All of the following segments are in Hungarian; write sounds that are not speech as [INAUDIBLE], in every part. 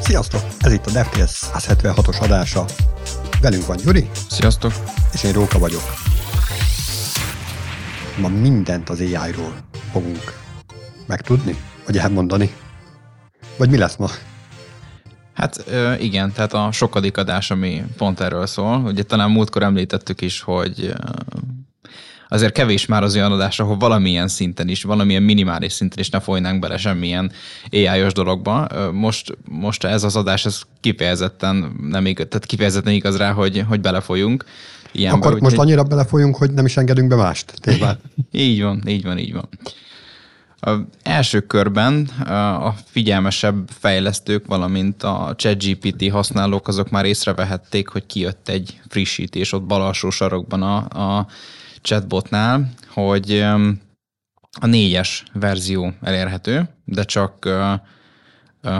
Sziasztok! Ez itt a DevTales 176-os adása. Velünk van Gyuri. Sziasztok! És én Róka vagyok. Ma mindent az AI-ról fogunk megtudni, vagy elmondani. Vagy mi lesz ma? Hát igen, tehát a sokadik adás, ami pont erről szól. Ugye talán múltkor említettük is, hogy azért kevés már az olyan adás, ahol valamilyen szinten is, valamilyen minimális szinten is ne folynánk bele semmilyen AI-os dologba. Most, most ez az adás, ez kifejezetten nem igaz, tehát kifejezetten igaz rá, hogy, hogy belefolyunk. Ilyenbe, Akkor most hogy... annyira belefolyunk, hogy nem is engedünk be mást. [LAUGHS] így van, így van, így van. A első körben a figyelmesebb fejlesztők, valamint a ChatGPT használók, azok már észrevehették, hogy kijött egy frissítés ott bal alsó sarokban a, a chatbotnál, hogy a négyes verzió elérhető, de csak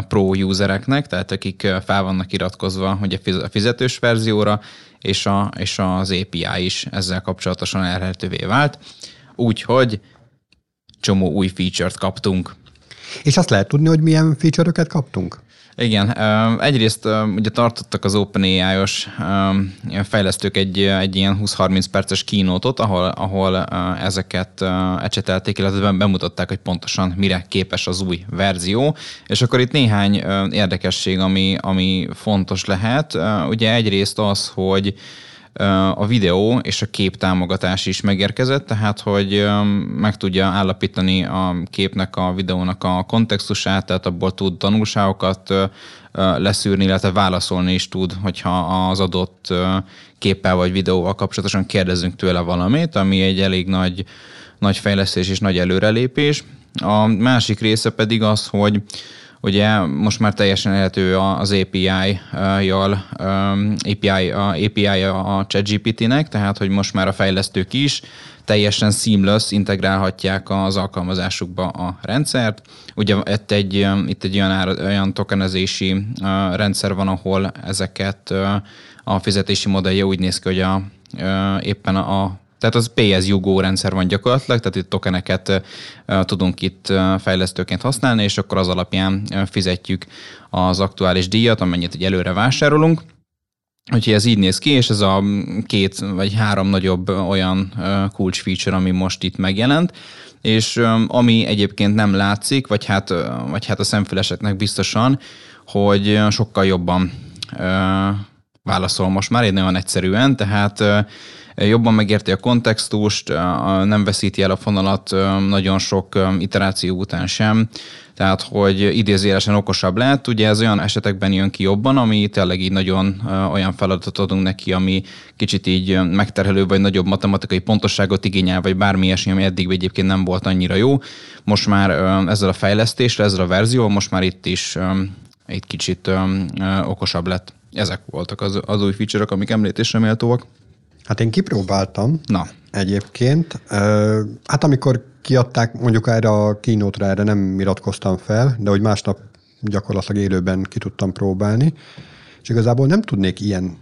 pro usereknek, tehát akik fel vannak iratkozva hogy a fizetős verzióra, és, a, és az API is ezzel kapcsolatosan elérhetővé vált. Úgyhogy csomó új feature-t kaptunk. És azt lehet tudni, hogy milyen feature-öket kaptunk? Igen, egyrészt ugye tartottak az OpenAI-os fejlesztők egy, egy ilyen 20-30 perces kínótot, ahol, ahol ezeket ecsetelték, illetve bemutatták, hogy pontosan mire képes az új verzió, és akkor itt néhány érdekesség, ami, ami fontos lehet. Ugye egyrészt az, hogy a videó és a kép támogatás is megérkezett, tehát hogy meg tudja állapítani a képnek, a videónak a kontextusát, tehát abból tud tanulságokat leszűrni, illetve válaszolni is tud, hogyha az adott képpel vagy videóval kapcsolatosan kérdezünk tőle valamit, ami egy elég nagy, nagy fejlesztés és nagy előrelépés. A másik része pedig az, hogy Ugye most már teljesen elhető az API-jal, API, a API a ChatGPT-nek, tehát hogy most már a fejlesztők is teljesen seamless integrálhatják az alkalmazásukba a rendszert. Ugye itt egy, itt egy olyan, olyan tokenezési rendszer van, ahol ezeket a fizetési modellje úgy néz ki, hogy a, éppen a tehát az PS Yugo rendszer van gyakorlatilag, tehát itt tokeneket tudunk itt fejlesztőként használni, és akkor az alapján fizetjük az aktuális díjat, amennyit egy előre vásárolunk. Úgyhogy ez így néz ki, és ez a két vagy három nagyobb olyan kulcs feature, ami most itt megjelent, és ami egyébként nem látszik, vagy hát, vagy hát a szemfüleseknek biztosan, hogy sokkal jobban válaszol most már, egy nagyon egyszerűen, tehát jobban megérti a kontextust, nem veszíti el a fonalat nagyon sok iteráció után sem, tehát hogy idézélesen okosabb lehet. Ugye ez olyan esetekben jön ki jobban, ami tényleg így nagyon olyan feladatot adunk neki, ami kicsit így megterhelő, vagy nagyobb matematikai pontosságot igényel, vagy bármi ilyesmi, ami eddig egyébként nem volt annyira jó. Most már ezzel a fejlesztéssel, ezzel a verzióval, most már itt is egy kicsit okosabb lett. Ezek voltak az, az új feature-ok, amik említésre méltóak. Hát én kipróbáltam Na. egyébként. Hát amikor kiadták, mondjuk erre a kínótra erre nem iratkoztam fel, de hogy másnap gyakorlatilag élőben ki tudtam próbálni, és igazából nem tudnék ilyen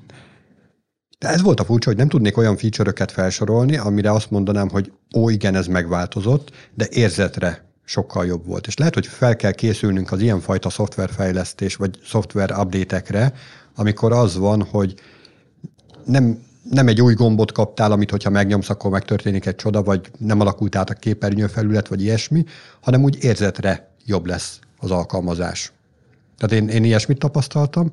de ez volt a furcsa, hogy nem tudnék olyan feature-öket felsorolni, amire azt mondanám, hogy ó, igen, ez megváltozott, de érzetre sokkal jobb volt. És lehet, hogy fel kell készülnünk az ilyenfajta szoftverfejlesztés, vagy szoftver update-ekre, amikor az van, hogy nem nem egy új gombot kaptál, amit hogyha megnyomsz, akkor megtörténik egy csoda, vagy nem alakult át a képernyő felület, vagy ilyesmi, hanem úgy érzetre jobb lesz az alkalmazás. Tehát én, én ilyesmit tapasztaltam.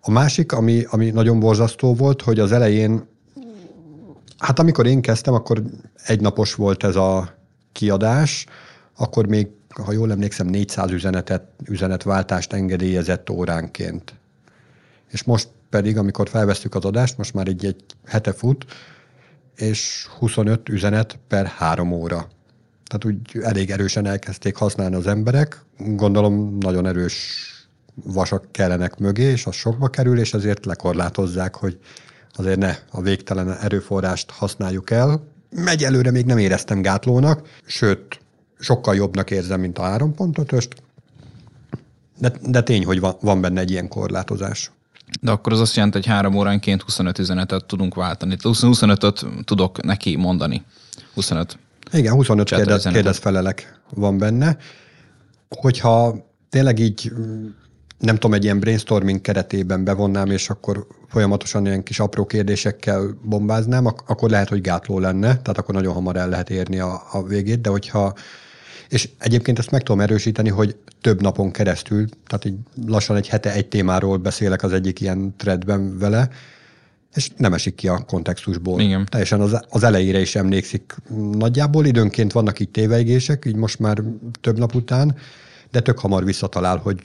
A másik, ami, ami nagyon borzasztó volt, hogy az elején, hát amikor én kezdtem, akkor egynapos volt ez a kiadás, akkor még, ha jól emlékszem, 400 üzenetet, üzenetváltást engedélyezett óránként. És most pedig, amikor felvesztük az adást, most már egy, egy hete fut, és 25 üzenet per három óra. Tehát úgy elég erősen elkezdték használni az emberek. Gondolom nagyon erős vasak kellenek mögé, és az sokba kerül, és ezért lekorlátozzák, hogy azért ne a végtelen erőforrást használjuk el. Megy előre még nem éreztem gátlónak, sőt, sokkal jobbnak érzem, mint a 3.5-öst, de, de tény, hogy van, van benne egy ilyen korlátozás. De akkor az azt jelenti, hogy három óránként 25 üzenetet tudunk váltani. 25-öt tudok neki mondani. 25. Igen, 25 kérdez, kérdez felelek van benne. hogyha tényleg így nem tudom, egy ilyen brainstorming keretében bevonnám, és akkor folyamatosan ilyen kis apró kérdésekkel bombáznám, akkor lehet, hogy gátló lenne, tehát akkor nagyon hamar el lehet érni a, a végét, de hogyha és egyébként ezt meg tudom erősíteni, hogy több napon keresztül, tehát így lassan egy hete egy témáról beszélek az egyik ilyen threadben vele, és nem esik ki a kontextusból. Igen. Teljesen az, az elejére is emlékszik nagyjából. Időnként vannak így téveigések, így most már több nap után, de tök hamar visszatalál, hogy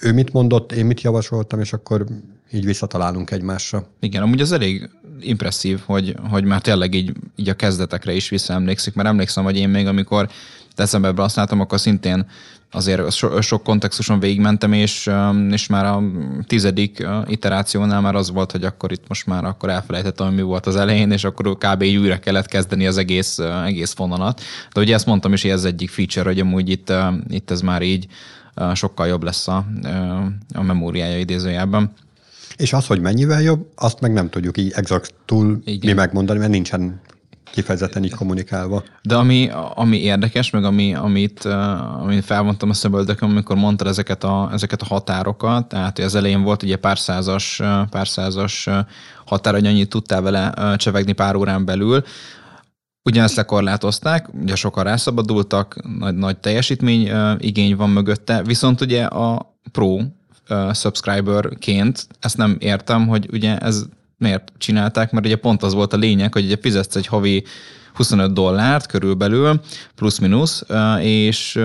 ő mit mondott, én mit javasoltam, és akkor így visszatalálunk egymásra. Igen, amúgy az elég impresszív, hogy, hogy már tényleg így, így a kezdetekre is visszaemlékszik, mert emlékszem, hogy én még amikor decemberben használtam, akkor szintén azért so, sok kontextuson végigmentem, és, és már a tizedik iterációnál már az volt, hogy akkor itt most már akkor elfelejtettem, hogy mi volt az elején, és akkor kb. így újra kellett kezdeni az egész, egész fonalat. De ugye ezt mondtam is, hogy ez egyik feature, hogy amúgy itt, itt ez már így sokkal jobb lesz a, a memóriája idézőjelben. És az, hogy mennyivel jobb, azt meg nem tudjuk így exaktul mi megmondani, mert nincsen kifejezetten így kommunikálva. De ami, ami érdekes, meg ami, amit, amit felmondtam a szöböldökön, amikor mondtad ezeket a, ezeket a határokat, tehát az elején volt ugye pár százas, pár százas határ, hogy annyit tudtál vele csevegni pár órán belül, Ugyanezt lekorlátozták, ugye sokan rászabadultak, nagy, nagy teljesítmény igény van mögötte, viszont ugye a Pro subscriberként ezt nem értem, hogy ugye ez miért csinálták, mert ugye pont az volt a lényeg, hogy ugye fizetsz egy havi 25 dollárt körülbelül, plusz-minusz, és,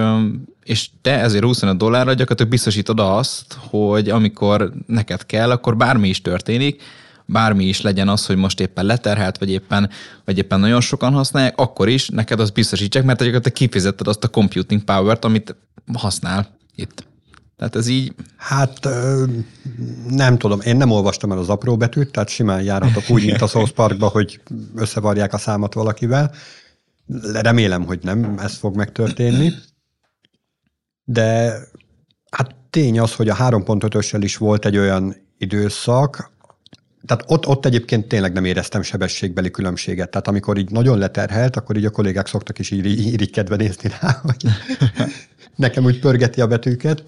és te ezért 25 dollárra gyakorlatilag biztosítod azt, hogy amikor neked kell, akkor bármi is történik, bármi is legyen az, hogy most éppen leterhelt, vagy éppen, vagy éppen nagyon sokan használják, akkor is neked az biztosítsák, mert te kifizetted azt a computing power-t, amit használ itt. Tehát ez így... Hát nem tudom, én nem olvastam el az apró betűt, tehát simán járhatok úgy, mint a South Parkba, hogy összevarják a számat valakivel. Remélem, hogy nem ez fog megtörténni. De hát tény az, hogy a 3.5-össel is volt egy olyan időszak, tehát ott, ott egyébként tényleg nem éreztem sebességbeli különbséget. Tehát amikor így nagyon leterhelt, akkor így a kollégák szoktak is irigykedve nézni rá, hogy [LAUGHS] nekem úgy pörgeti a betűket.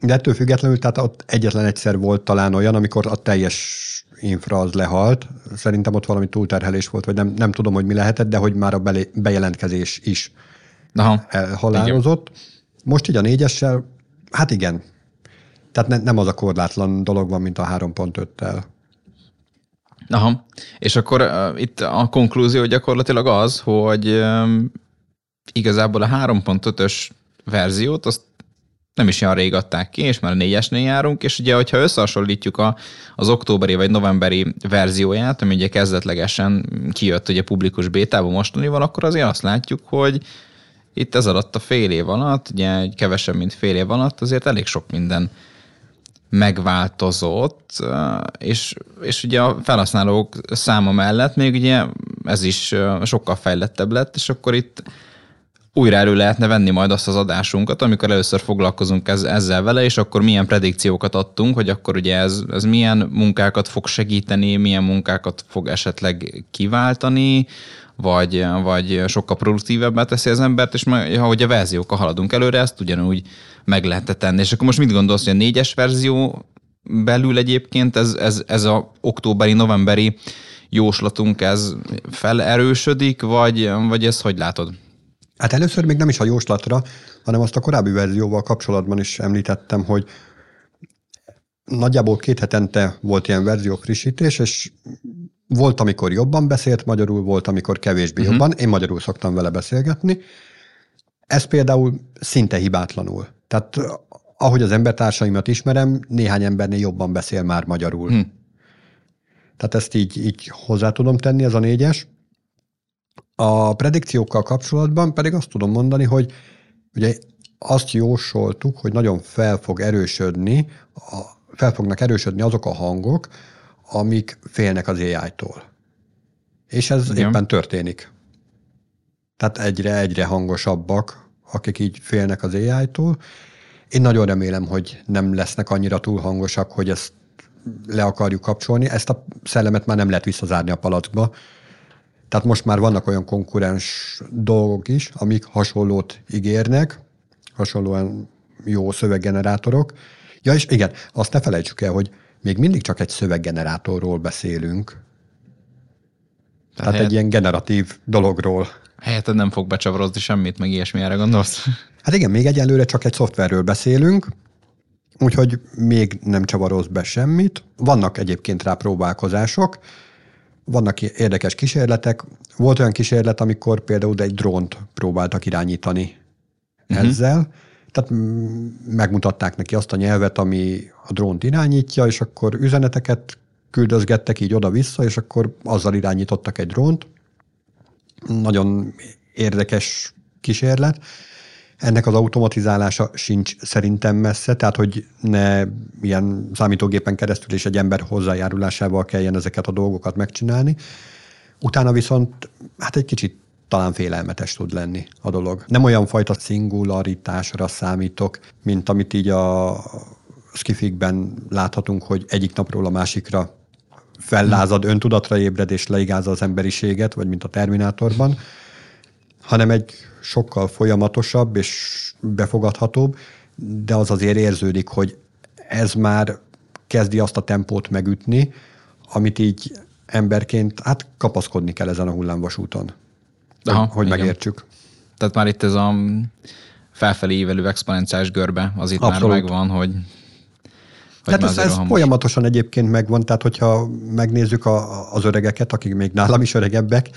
De ettől függetlenül, tehát ott egyetlen egyszer volt talán olyan, amikor a teljes infra az lehalt. Szerintem ott valami túlterhelés volt, vagy nem, nem tudom, hogy mi lehetett, de hogy már a belé, bejelentkezés is Aha. halálozott. Most így a négyessel, hát igen. Tehát ne, nem az a korlátlan dolog van, mint a 3.5-tel. Aha. És akkor uh, itt a konklúzió gyakorlatilag az, hogy um, igazából a 3.5-ös verziót azt nem is olyan rég adták ki, és már a négyesnél járunk, és ugye, hogyha összehasonlítjuk a, az októberi vagy novemberi verzióját, ami ugye kezdetlegesen kijött ugye publikus bétában mostanival, akkor azért azt látjuk, hogy itt ez alatt a fél év alatt, ugye kevesebb, mint fél év alatt, azért elég sok minden megváltozott, és, és ugye a felhasználók száma mellett még ugye ez is sokkal fejlettebb lett, és akkor itt újra elő lehetne venni majd azt az adásunkat, amikor először foglalkozunk ez, ezzel vele, és akkor milyen predikciókat adtunk, hogy akkor ugye ez, ez milyen munkákat fog segíteni, milyen munkákat fog esetleg kiváltani, vagy, vagy sokkal produktívebbá teszi az embert, és ahogy a verziókkal haladunk előre, ezt ugyanúgy meg lehet tenni. És akkor most mit gondolsz, hogy a négyes verzió belül egyébként ez, ez, ez a októberi, novemberi jóslatunk ez felerősödik, vagy, vagy ezt hogy látod? Hát először még nem is a jóslatra, hanem azt a korábbi verzióval kapcsolatban is említettem, hogy nagyjából két hetente volt ilyen verzió frissítés, és volt, amikor jobban beszélt magyarul, volt, amikor kevésbé uh-huh. jobban. Én magyarul szoktam vele beszélgetni. Ez például szinte hibátlanul. Tehát ahogy az embertársaimat ismerem, néhány embernél jobban beszél már magyarul. Hmm. Tehát ezt így, így hozzá tudom tenni, ez a négyes. A predikciókkal kapcsolatban pedig azt tudom mondani, hogy ugye azt jósoltuk, hogy nagyon fel fog erősödni, fel fognak erősödni azok a hangok, amik félnek az AI-tól. És ez Igen. éppen történik. Tehát egyre-egyre hangosabbak, akik így félnek az AI-tól. Én nagyon remélem, hogy nem lesznek annyira túl hangosak, hogy ezt le akarjuk kapcsolni. Ezt a szellemet már nem lehet visszazárni a palackba. Tehát most már vannak olyan konkurens dolgok is, amik hasonlót ígérnek, hasonlóan jó szöveggenerátorok. Ja, és igen, azt ne felejtsük el, hogy még mindig csak egy szöveggenerátorról beszélünk. Tehát, Tehát egy ilyen generatív dologról. Helyetted nem fog becsavarozni semmit, meg ilyesmi, erre gondolsz? [LAUGHS] Hát igen, még egyelőre csak egy szoftverről beszélünk, úgyhogy még nem csavaroz be semmit. Vannak egyébként rá próbálkozások, vannak érdekes kísérletek. Volt olyan kísérlet, amikor például egy drónt próbáltak irányítani uh-huh. ezzel, tehát megmutatták neki azt a nyelvet, ami a drónt irányítja, és akkor üzeneteket küldözgettek így oda-vissza, és akkor azzal irányítottak egy drónt. Nagyon érdekes kísérlet. Ennek az automatizálása sincs szerintem messze, tehát hogy ne ilyen számítógépen keresztül és egy ember hozzájárulásával kelljen ezeket a dolgokat megcsinálni. Utána viszont hát egy kicsit talán félelmetes tud lenni a dolog. Nem olyan fajta szingularitásra számítok, mint amit így a skifikben láthatunk, hogy egyik napról a másikra fellázad, öntudatra ébred és leigázza az emberiséget, vagy mint a Terminátorban, hanem egy sokkal folyamatosabb és befogadhatóbb, de az azért érződik, hogy ez már kezdi azt a tempót megütni, amit így emberként hát kapaszkodni kell ezen a hullámvasúton. Aha, hogy igen. megértsük. Tehát már itt ez a felfelé évelő exponenciális görbe az itt Abszolút. már megvan, hogy tehát ez, ez folyamatosan egyébként megvan, tehát hogyha megnézzük a, az öregeket, akik még nálam is öregebbek,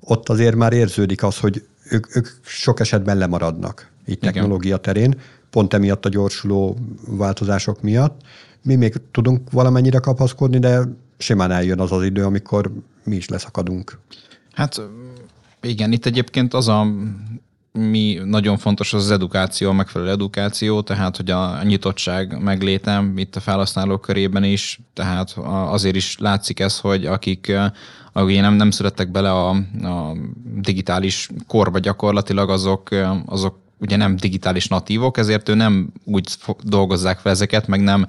ott azért már érződik az, hogy ők, ők sok esetben lemaradnak itt technológia terén, pont emiatt a gyorsuló változások miatt. Mi még tudunk valamennyire kapaszkodni, de simán eljön az az idő, amikor mi is leszakadunk. Hát igen, itt egyébként az a mi nagyon fontos az, az edukáció, a megfelelő edukáció, tehát hogy a nyitottság meglétem itt a felhasználók körében is, tehát azért is látszik ez, hogy akik, akik nem, nem születtek bele a, a digitális korba gyakorlatilag, azok, azok ugye nem digitális natívok, ezért ő nem úgy dolgozzák fel ezeket, meg nem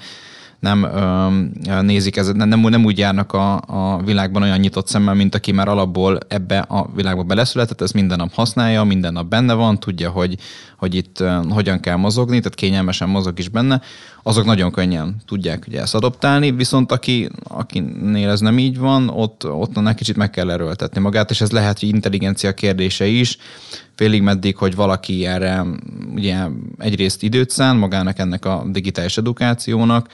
nem ö, nézik, ez, nem, nem úgy járnak a, a világban olyan nyitott szemmel, mint aki már alapból ebbe a világba beleszületett, ez minden nap használja, minden nap benne van, tudja, hogy, hogy itt ö, hogyan kell mozogni, tehát kényelmesen mozog is benne, azok nagyon könnyen tudják ugye ezt adoptálni, viszont aki, akinél ez nem így van, ott, ott egy kicsit meg kell erőltetni magát, és ez lehet, hogy intelligencia kérdése is, félig meddig, hogy valaki erre ugye egyrészt időt szán magának ennek a digitális edukációnak,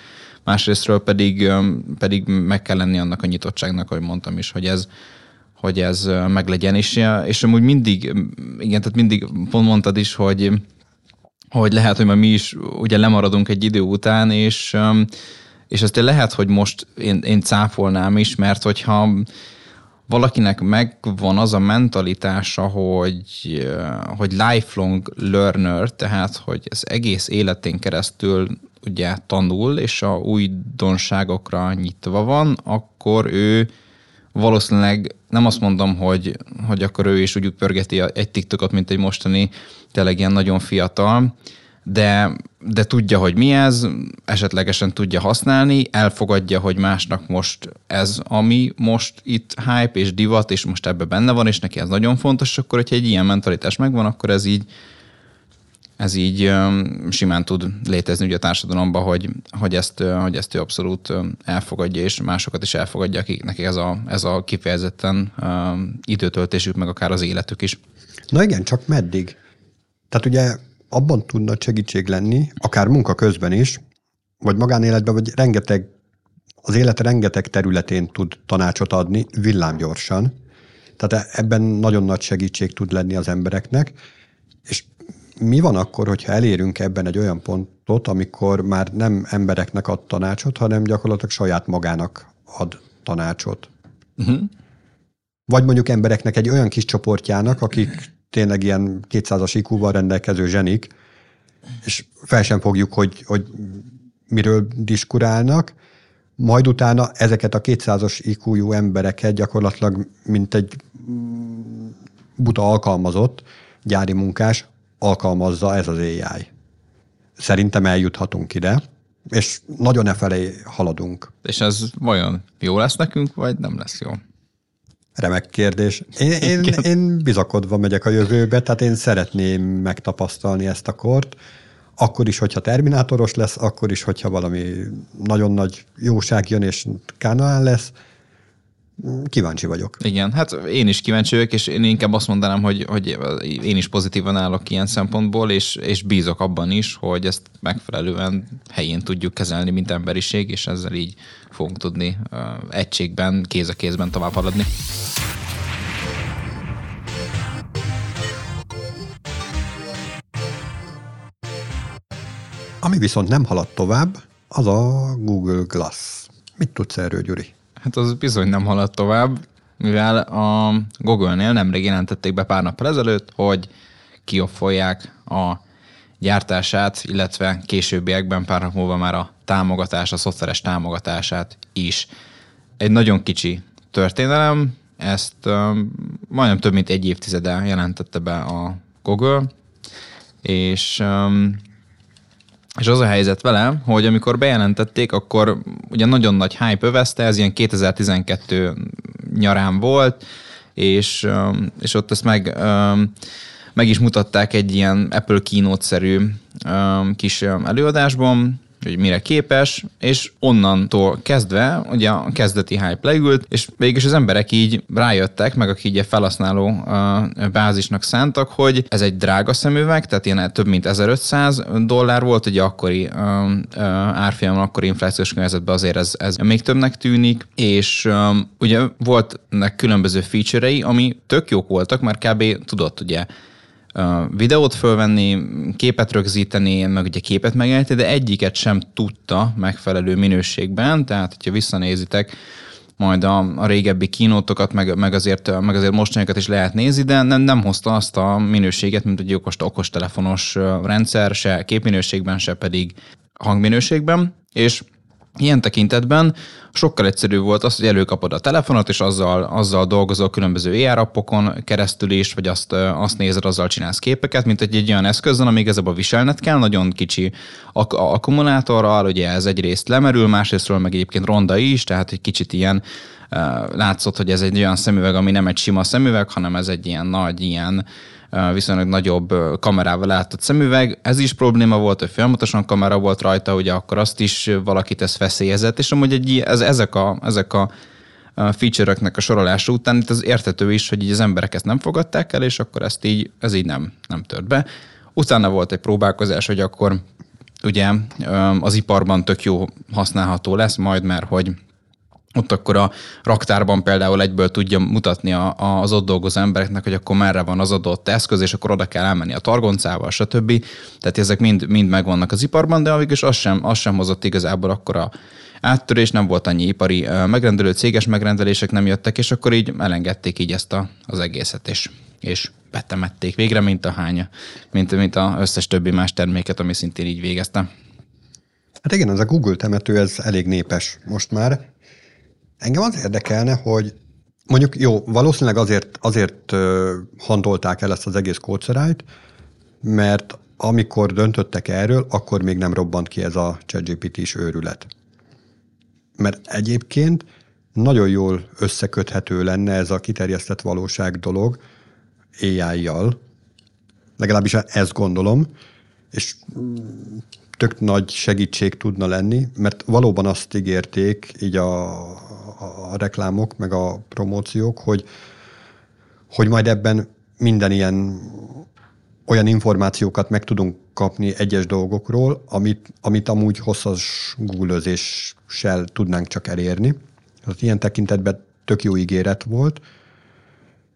másrésztről pedig, pedig meg kell lenni annak a nyitottságnak, ahogy mondtam is, hogy ez, hogy ez meglegyen, és, és amúgy mindig, igen, tehát mindig pont mondtad is, hogy, hogy lehet, hogy mi is ugye lemaradunk egy idő után, és, és ezt lehet, hogy most én, én cáfolnám is, mert hogyha valakinek megvan az a mentalitása, hogy, hogy lifelong learner, tehát hogy ez egész életén keresztül ugye tanul, és a újdonságokra nyitva van, akkor ő valószínűleg nem azt mondom, hogy, hogy akkor ő is úgy pörgeti egy TikTokot, mint egy mostani, tényleg ilyen nagyon fiatal, de, de tudja, hogy mi ez, esetlegesen tudja használni, elfogadja, hogy másnak most ez, ami most itt hype és divat, és most ebbe benne van, és neki ez nagyon fontos, akkor, hogyha egy ilyen mentalitás megvan, akkor ez így, ez így simán tud létezni ugye a társadalomban, hogy, hogy, ezt, hogy ezt ő abszolút elfogadja, és másokat is elfogadja, akik nekik ez a, ez a kifejezetten időtöltésük, meg akár az életük is. Na igen, csak meddig? Tehát ugye abban tudna segítség lenni, akár munka közben is, vagy magánéletben, vagy rengeteg, az élet rengeteg területén tud tanácsot adni villámgyorsan. Tehát ebben nagyon nagy segítség tud lenni az embereknek, mi van akkor, hogyha elérünk ebben egy olyan pontot, amikor már nem embereknek ad tanácsot, hanem gyakorlatilag saját magának ad tanácsot? Uh-huh. Vagy mondjuk embereknek egy olyan kis csoportjának, akik tényleg ilyen 200-as IQ-val rendelkező zsenik, és fel sem fogjuk, hogy, hogy miről diskurálnak, majd utána ezeket a 200-as IQ-jú embereket gyakorlatilag mint egy buta alkalmazott gyári munkás alkalmazza ez az AI. Szerintem eljuthatunk ide, és nagyon e felé haladunk. És ez vajon jó lesz nekünk, vagy nem lesz jó? Remek kérdés. Én, én, én bizakodva megyek a jövőbe, tehát én szeretném megtapasztalni ezt a kort. Akkor is, hogyha Terminátoros lesz, akkor is, hogyha valami nagyon nagy jóság jön és Kánaán lesz, kíváncsi vagyok. Igen, hát én is kíváncsi vagyok, és én inkább azt mondanám, hogy, hogy én is pozitívan állok ilyen szempontból, és, és bízok abban is, hogy ezt megfelelően helyén tudjuk kezelni, mint emberiség, és ezzel így fogunk tudni egységben, kéz a kézben tovább haladni. Ami viszont nem halad tovább, az a Google Glass. Mit tudsz erről, Gyuri? Hát az bizony nem halad tovább, mivel a Google-nél nemrég jelentették be pár nappal ezelőtt, hogy kioffolják a gyártását, illetve későbbiekben pár nap múlva már a támogatás, a szoftveres támogatását is. Egy nagyon kicsi történelem, ezt um, majdnem több mint egy évtizede jelentette be a Google, és um, és az a helyzet vele, hogy amikor bejelentették, akkor ugye nagyon nagy hype övezte, ez ilyen 2012 nyarán volt, és, és ott ezt meg, meg is mutatták egy ilyen Apple keynote-szerű kis előadásban, hogy mire képes, és onnantól kezdve, ugye a kezdeti hype leült, és végülis az emberek így rájöttek, meg akik így felhasználó bázisnak szántak, hogy ez egy drága szemüveg, tehát ilyen több mint 1500 dollár volt, ugye akkori árfolyamon, akkori inflációs környezetben azért ez, ez még többnek tűnik, és ugye volt különböző feature-ei, ami tök jók voltak, mert kb. tudott ugye videót fölvenni, képet rögzíteni, meg ugye képet megjeleníteni, de egyiket sem tudta megfelelő minőségben, tehát hogyha visszanézitek, majd a, a régebbi kínótokat, meg, meg, azért, meg azért mostaniakat is lehet nézni, de nem, nem hozta azt a minőséget, mint egy okos, okostelefonos rendszer, se képminőségben, se pedig hangminőségben, és Ilyen tekintetben sokkal egyszerűbb volt az, hogy előkapod a telefonot, és azzal, azzal dolgozol különböző AR appokon keresztül is, vagy azt, azt nézed, azzal csinálsz képeket, mint egy, egy olyan eszközön, amíg a viselned kell, nagyon kicsi ak- akkumulátorral, ugye ez egyrészt lemerül, másrésztről meg egyébként ronda is, tehát egy kicsit ilyen látszott, hogy ez egy olyan szemüveg, ami nem egy sima szemüveg, hanem ez egy ilyen nagy, ilyen viszonylag nagyobb kamerával látott szemüveg. Ez is probléma volt, hogy folyamatosan kamera volt rajta, ugye akkor azt is valakit ez feszélyezett, és amúgy egy, ez, ezek a, ezek a feature-öknek a sorolása után itt az értető is, hogy így az emberek ezt nem fogadták el, és akkor ezt így, ez így nem, nem tört be. Utána volt egy próbálkozás, hogy akkor ugye az iparban tök jó használható lesz majd, mert hogy ott akkor a raktárban például egyből tudja mutatni a, a, az ott dolgozó embereknek, hogy akkor merre van az adott eszköz, és akkor oda kell elmenni a targoncával, stb. Tehát ezek mind, mind megvannak az iparban, de is az sem, az sem hozott igazából akkor a áttörés, nem volt annyi ipari megrendelő, céges megrendelések nem jöttek, és akkor így elengedték így ezt a, az egészet, és, és betemették végre, mint a hánya, mint, mint az összes többi más terméket, ami szintén így végezte. Hát igen, ez a Google temető, ez elég népes most már, Engem az érdekelne, hogy mondjuk jó, valószínűleg azért, azért handolták el ezt az egész kódszerájt, mert amikor döntöttek erről, akkor még nem robbant ki ez a ChatGPT-s őrület. Mert egyébként nagyon jól összeköthető lenne ez a kiterjesztett valóság dolog AI-jal, legalábbis ezt gondolom, és tök nagy segítség tudna lenni, mert valóban azt ígérték így a, a reklámok, meg a promóciók, hogy, hogy majd ebben minden ilyen olyan információkat meg tudunk kapni egyes dolgokról, amit, amit amúgy hosszas googlözéssel tudnánk csak elérni. Tehát ilyen tekintetben tök jó ígéret volt.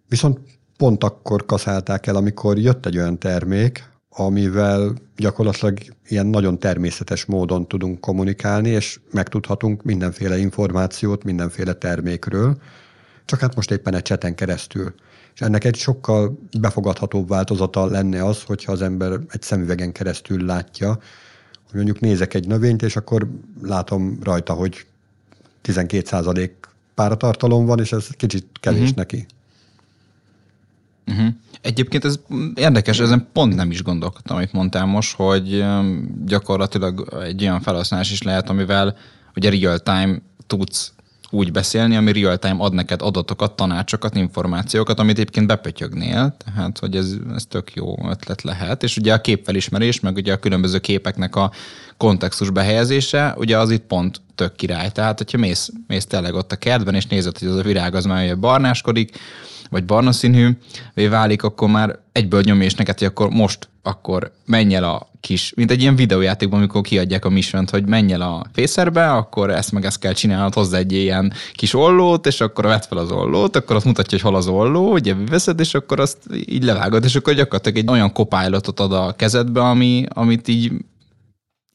Viszont pont akkor kaszálták el, amikor jött egy olyan termék, amivel gyakorlatilag ilyen nagyon természetes módon tudunk kommunikálni, és megtudhatunk mindenféle információt mindenféle termékről, csak hát most éppen egy cseten keresztül. És ennek egy sokkal befogadhatóbb változata lenne az, hogyha az ember egy szemüvegen keresztül látja, hogy mondjuk nézek egy növényt, és akkor látom rajta, hogy 12% páratartalom van, és ez kicsit kevés uh-huh. neki. Uh-huh. Egyébként ez érdekes, ezen pont nem is gondolkodtam, amit mondtál most, hogy gyakorlatilag egy olyan felhasználás is lehet, amivel ugye real time tudsz úgy beszélni, ami real-time ad neked adatokat, tanácsokat, információkat, amit egyébként bepötyögnél, tehát hogy ez, ez tök jó ötlet lehet. És ugye a képfelismerés, meg ugye a különböző képeknek a kontextus behelyezése, ugye az itt pont tök király. Tehát, hogyha mész, mész tényleg ott a kertben, és nézed, hogy az a virág az már barnáskodik, vagy barna színű válik, akkor már egyből nyomja és neked, hogy akkor most akkor menj el a kis, mint egy ilyen videójátékban, amikor kiadják a mission hogy menj el a fészerbe, akkor ezt meg ezt kell csinálnod hozzá egy ilyen kis ollót, és akkor vedd fel az ollót, akkor azt mutatja, hogy hol az olló, ugye veszed, és akkor azt így levágod, és akkor gyakorlatilag egy olyan copilotot ad a kezedbe, ami, amit így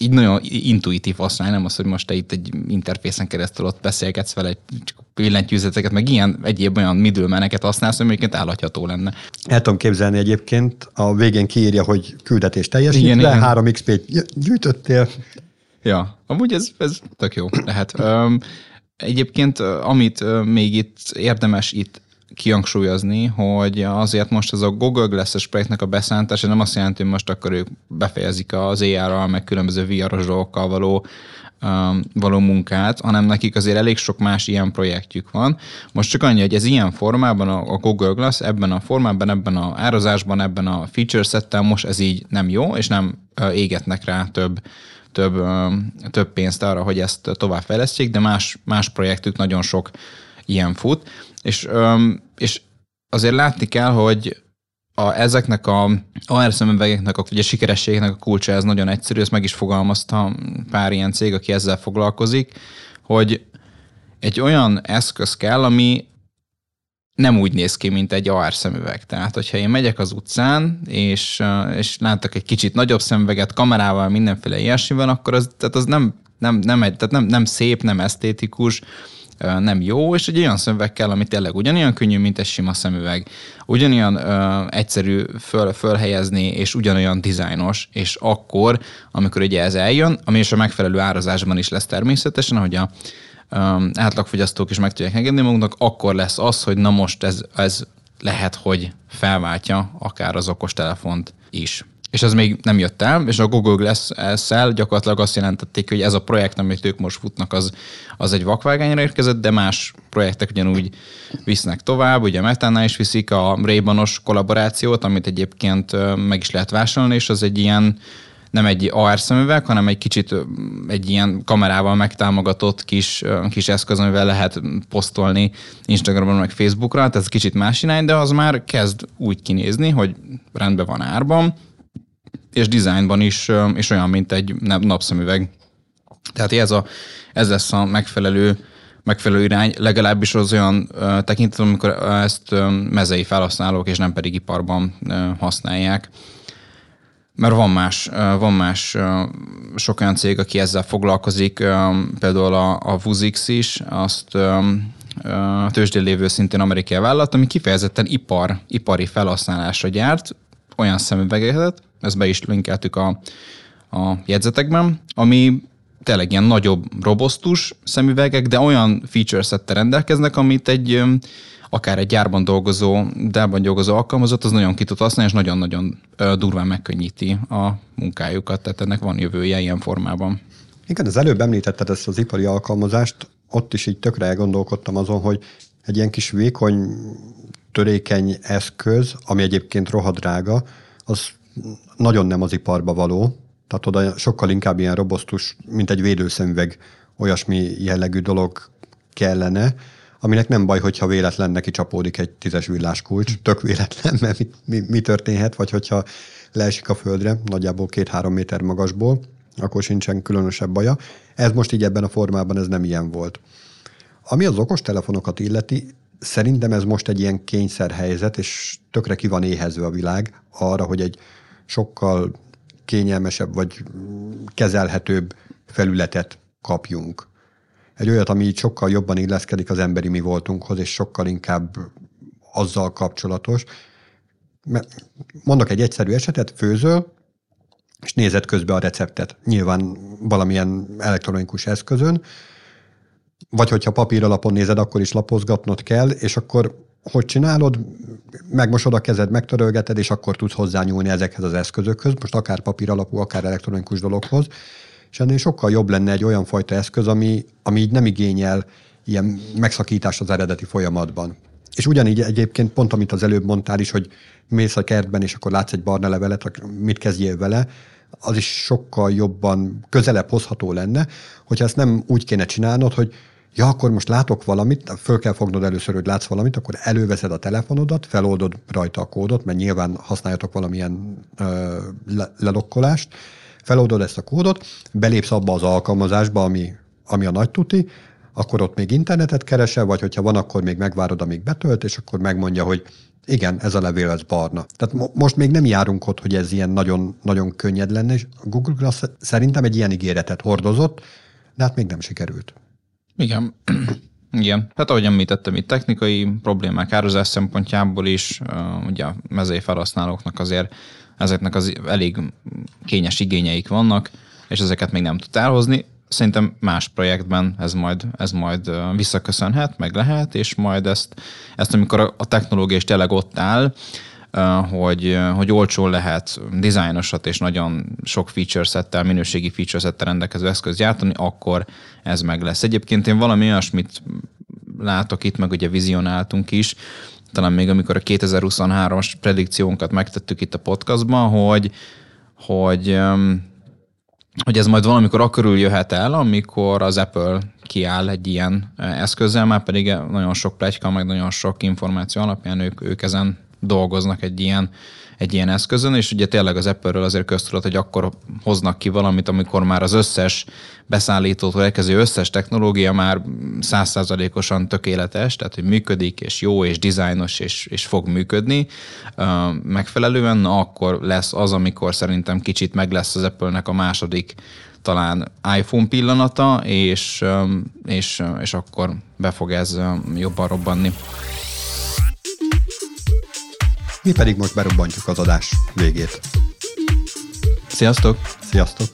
így nagyon intuitív használni, nem az, hogy most te itt egy interfészen keresztül ott beszélgetsz vele, csak billentyűzeteket, meg ilyen egyéb olyan middlemeneket használsz, ami egyébként állható lenne. El tudom képzelni egyébként, a végén kiírja, hogy küldetés teljesítve, igen, igen. 3 XP-t gyűjtöttél. Ja, amúgy ez, ez tök jó lehet. Um, egyébként, amit még itt érdemes itt kihangsúlyozni, hogy azért most ez a Google Glass-es projektnek a beszántása nem azt jelenti, hogy most akkor ők befejezik az AR-ral, meg különböző VR-os dolgokkal való um, való munkát, hanem nekik azért elég sok más ilyen projektjük van. Most csak annyi, hogy ez ilyen formában a, Google Glass, ebben a formában, ebben a árazásban, ebben a feature settel most ez így nem jó, és nem égetnek rá több több, több pénzt arra, hogy ezt továbbfejlesztjék, de más, más projektük nagyon sok ilyen fut. És, és azért látni kell, hogy a, ezeknek a AR szemüvegeknek, a, ugye sikerességnek a kulcsa ez nagyon egyszerű, ezt meg is fogalmazta pár ilyen cég, aki ezzel foglalkozik, hogy egy olyan eszköz kell, ami nem úgy néz ki, mint egy AR szemüveg. Tehát, hogyha én megyek az utcán, és, és látok egy kicsit nagyobb szemüveget kamerával, mindenféle ilyesmivel, akkor az, tehát az nem, nem, nem, egy, tehát nem, nem szép, nem esztétikus, nem jó, és egy olyan szemüveg kell, ami tényleg ugyanolyan könnyű, mint egy sima szemüveg, ugyanolyan ö, egyszerű föl, fölhelyezni, és ugyanolyan dizájnos, és akkor, amikor ugye ez eljön, ami is a megfelelő árazásban is lesz természetesen, ahogy a ö, átlagfogyasztók is meg tudják engedni maguknak, akkor lesz az, hogy na most ez, ez lehet, hogy felváltja akár az okostelefont is és ez még nem jött el, és a Google Glass-szel gyakorlatilag azt jelentették, hogy ez a projekt, amit ők most futnak, az, az egy vakvágányra érkezett, de más projektek ugyanúgy visznek tovább, ugye Metánál is viszik a ray kollaborációt, amit egyébként meg is lehet vásárolni, és az egy ilyen nem egy AR szemüveg, hanem egy kicsit egy ilyen kamerával megtámogatott kis, kis eszköz, amivel lehet posztolni Instagramon, meg Facebookra, tehát ez kicsit más irány, de az már kezd úgy kinézni, hogy rendben van árban, és dizájnban is, és olyan, mint egy napszemüveg. Tehát ez, a, ez lesz a megfelelő megfelelő irány, legalábbis az olyan tekintet, amikor ezt uh, mezei felhasználók, és nem pedig iparban használják. Mert van más, van más uh, sok olyan cég, aki ezzel foglalkozik, például a, a Vuzix is, azt a tőzsdén lévő szintén amerikai vállalat, ami kifejezetten ipar, ipari felhasználásra gyárt, olyan szemüvegeket, ezt be is linkeltük a, a jegyzetekben, ami tényleg ilyen nagyobb, robosztus szemüvegek, de olyan feature settel rendelkeznek, amit egy akár egy gyárban dolgozó, Dellban dolgozó alkalmazott, az nagyon ki tud használni, és nagyon-nagyon durván megkönnyíti a munkájukat, tehát ennek van jövője ilyen formában. Igen, az előbb említetted ezt az ipari alkalmazást, ott is így tökre elgondolkodtam azon, hogy egy ilyen kis vékony, törékeny eszköz, ami egyébként rohadrága, az nagyon nem az iparba való, tehát oda sokkal inkább ilyen robosztus, mint egy védőszemüveg, olyasmi jellegű dolog kellene, aminek nem baj, hogyha véletlen neki csapódik egy tízes villáskulcs, tök véletlen, mert mi, mi, mi történhet, vagy hogyha leesik a földre, nagyjából két-három méter magasból, akkor sincsen különösebb baja. Ez most így ebben a formában ez nem ilyen volt. Ami az okostelefonokat illeti, szerintem ez most egy ilyen kényszerhelyzet, és tökre ki van éhező a világ arra, hogy egy sokkal kényelmesebb vagy kezelhetőbb felületet kapjunk. Egy olyat, ami így sokkal jobban illeszkedik az emberi mi voltunkhoz, és sokkal inkább azzal kapcsolatos. Mondok egy egyszerű esetet, főzöl, és nézed közben a receptet. Nyilván valamilyen elektronikus eszközön, vagy hogyha papír alapon nézed, akkor is lapozgatnod kell, és akkor hogy csinálod? Megmosod a kezed, megtörölgeted, és akkor tudsz hozzányúlni ezekhez az eszközökhöz, most akár papír alapú, akár elektronikus dologhoz, és ennél sokkal jobb lenne egy olyan fajta eszköz, ami, ami így nem igényel ilyen megszakítás az eredeti folyamatban. És ugyanígy egyébként pont, amit az előbb mondtál is, hogy mész a kertben, és akkor látsz egy barna levelet, mit kezdjél vele, az is sokkal jobban közelebb hozható lenne, hogyha ezt nem úgy kéne csinálnod, hogy ja, akkor most látok valamit, föl kell fognod először, hogy látsz valamit, akkor előveszed a telefonodat, feloldod rajta a kódot, mert nyilván használjatok valamilyen ö, le- lelokkolást, feloldod ezt a kódot, belépsz abba az alkalmazásba, ami, ami a nagy tuti, akkor ott még internetet keresel, vagy hogyha van, akkor még megvárod, amíg betölt, és akkor megmondja, hogy igen, ez a levél, ez barna. Tehát mo- most még nem járunk ott, hogy ez ilyen nagyon, nagyon könnyed lenne, és Google Glass szerintem egy ilyen ígéretet hordozott, de hát még nem sikerült. Igen. [CLEARS THROAT] Igen, hát ahogy említettem, itt technikai problémák ározás szempontjából is, ugye a mezei felhasználóknak azért ezeknek az elég kényes igényeik vannak, és ezeket még nem tud elhozni. Szerintem más projektben ez majd, ez majd visszaköszönhet, meg lehet, és majd ezt, ezt amikor a technológia is tényleg ott áll, hogy, hogy olcsó lehet dizájnosat és nagyon sok feature settel, minőségi feature settel rendelkező eszköz gyártani, akkor ez meg lesz. Egyébként én valami olyasmit látok itt, meg ugye vizionáltunk is, talán még amikor a 2023-as predikciónkat megtettük itt a podcastban, hogy, hogy, hogy ez majd valamikor akkor jöhet el, amikor az Apple kiáll egy ilyen eszközzel, már pedig nagyon sok plegyka, meg nagyon sok információ alapján ők, ők ezen dolgoznak egy ilyen, egy ilyen eszközön, és ugye tényleg az Apple-ről azért köztudat, hogy akkor hoznak ki valamit, amikor már az összes beszállítótól érkező összes technológia már százszázalékosan tökéletes, tehát hogy működik, és jó, és dizájnos, és, és fog működni megfelelően, na akkor lesz az, amikor szerintem kicsit meg lesz az Apple-nek a második talán iPhone pillanata, és, és, és akkor be fog ez jobban robbanni. Mi pedig most berobbantjuk az adás végét. Sziasztok! Sziasztok!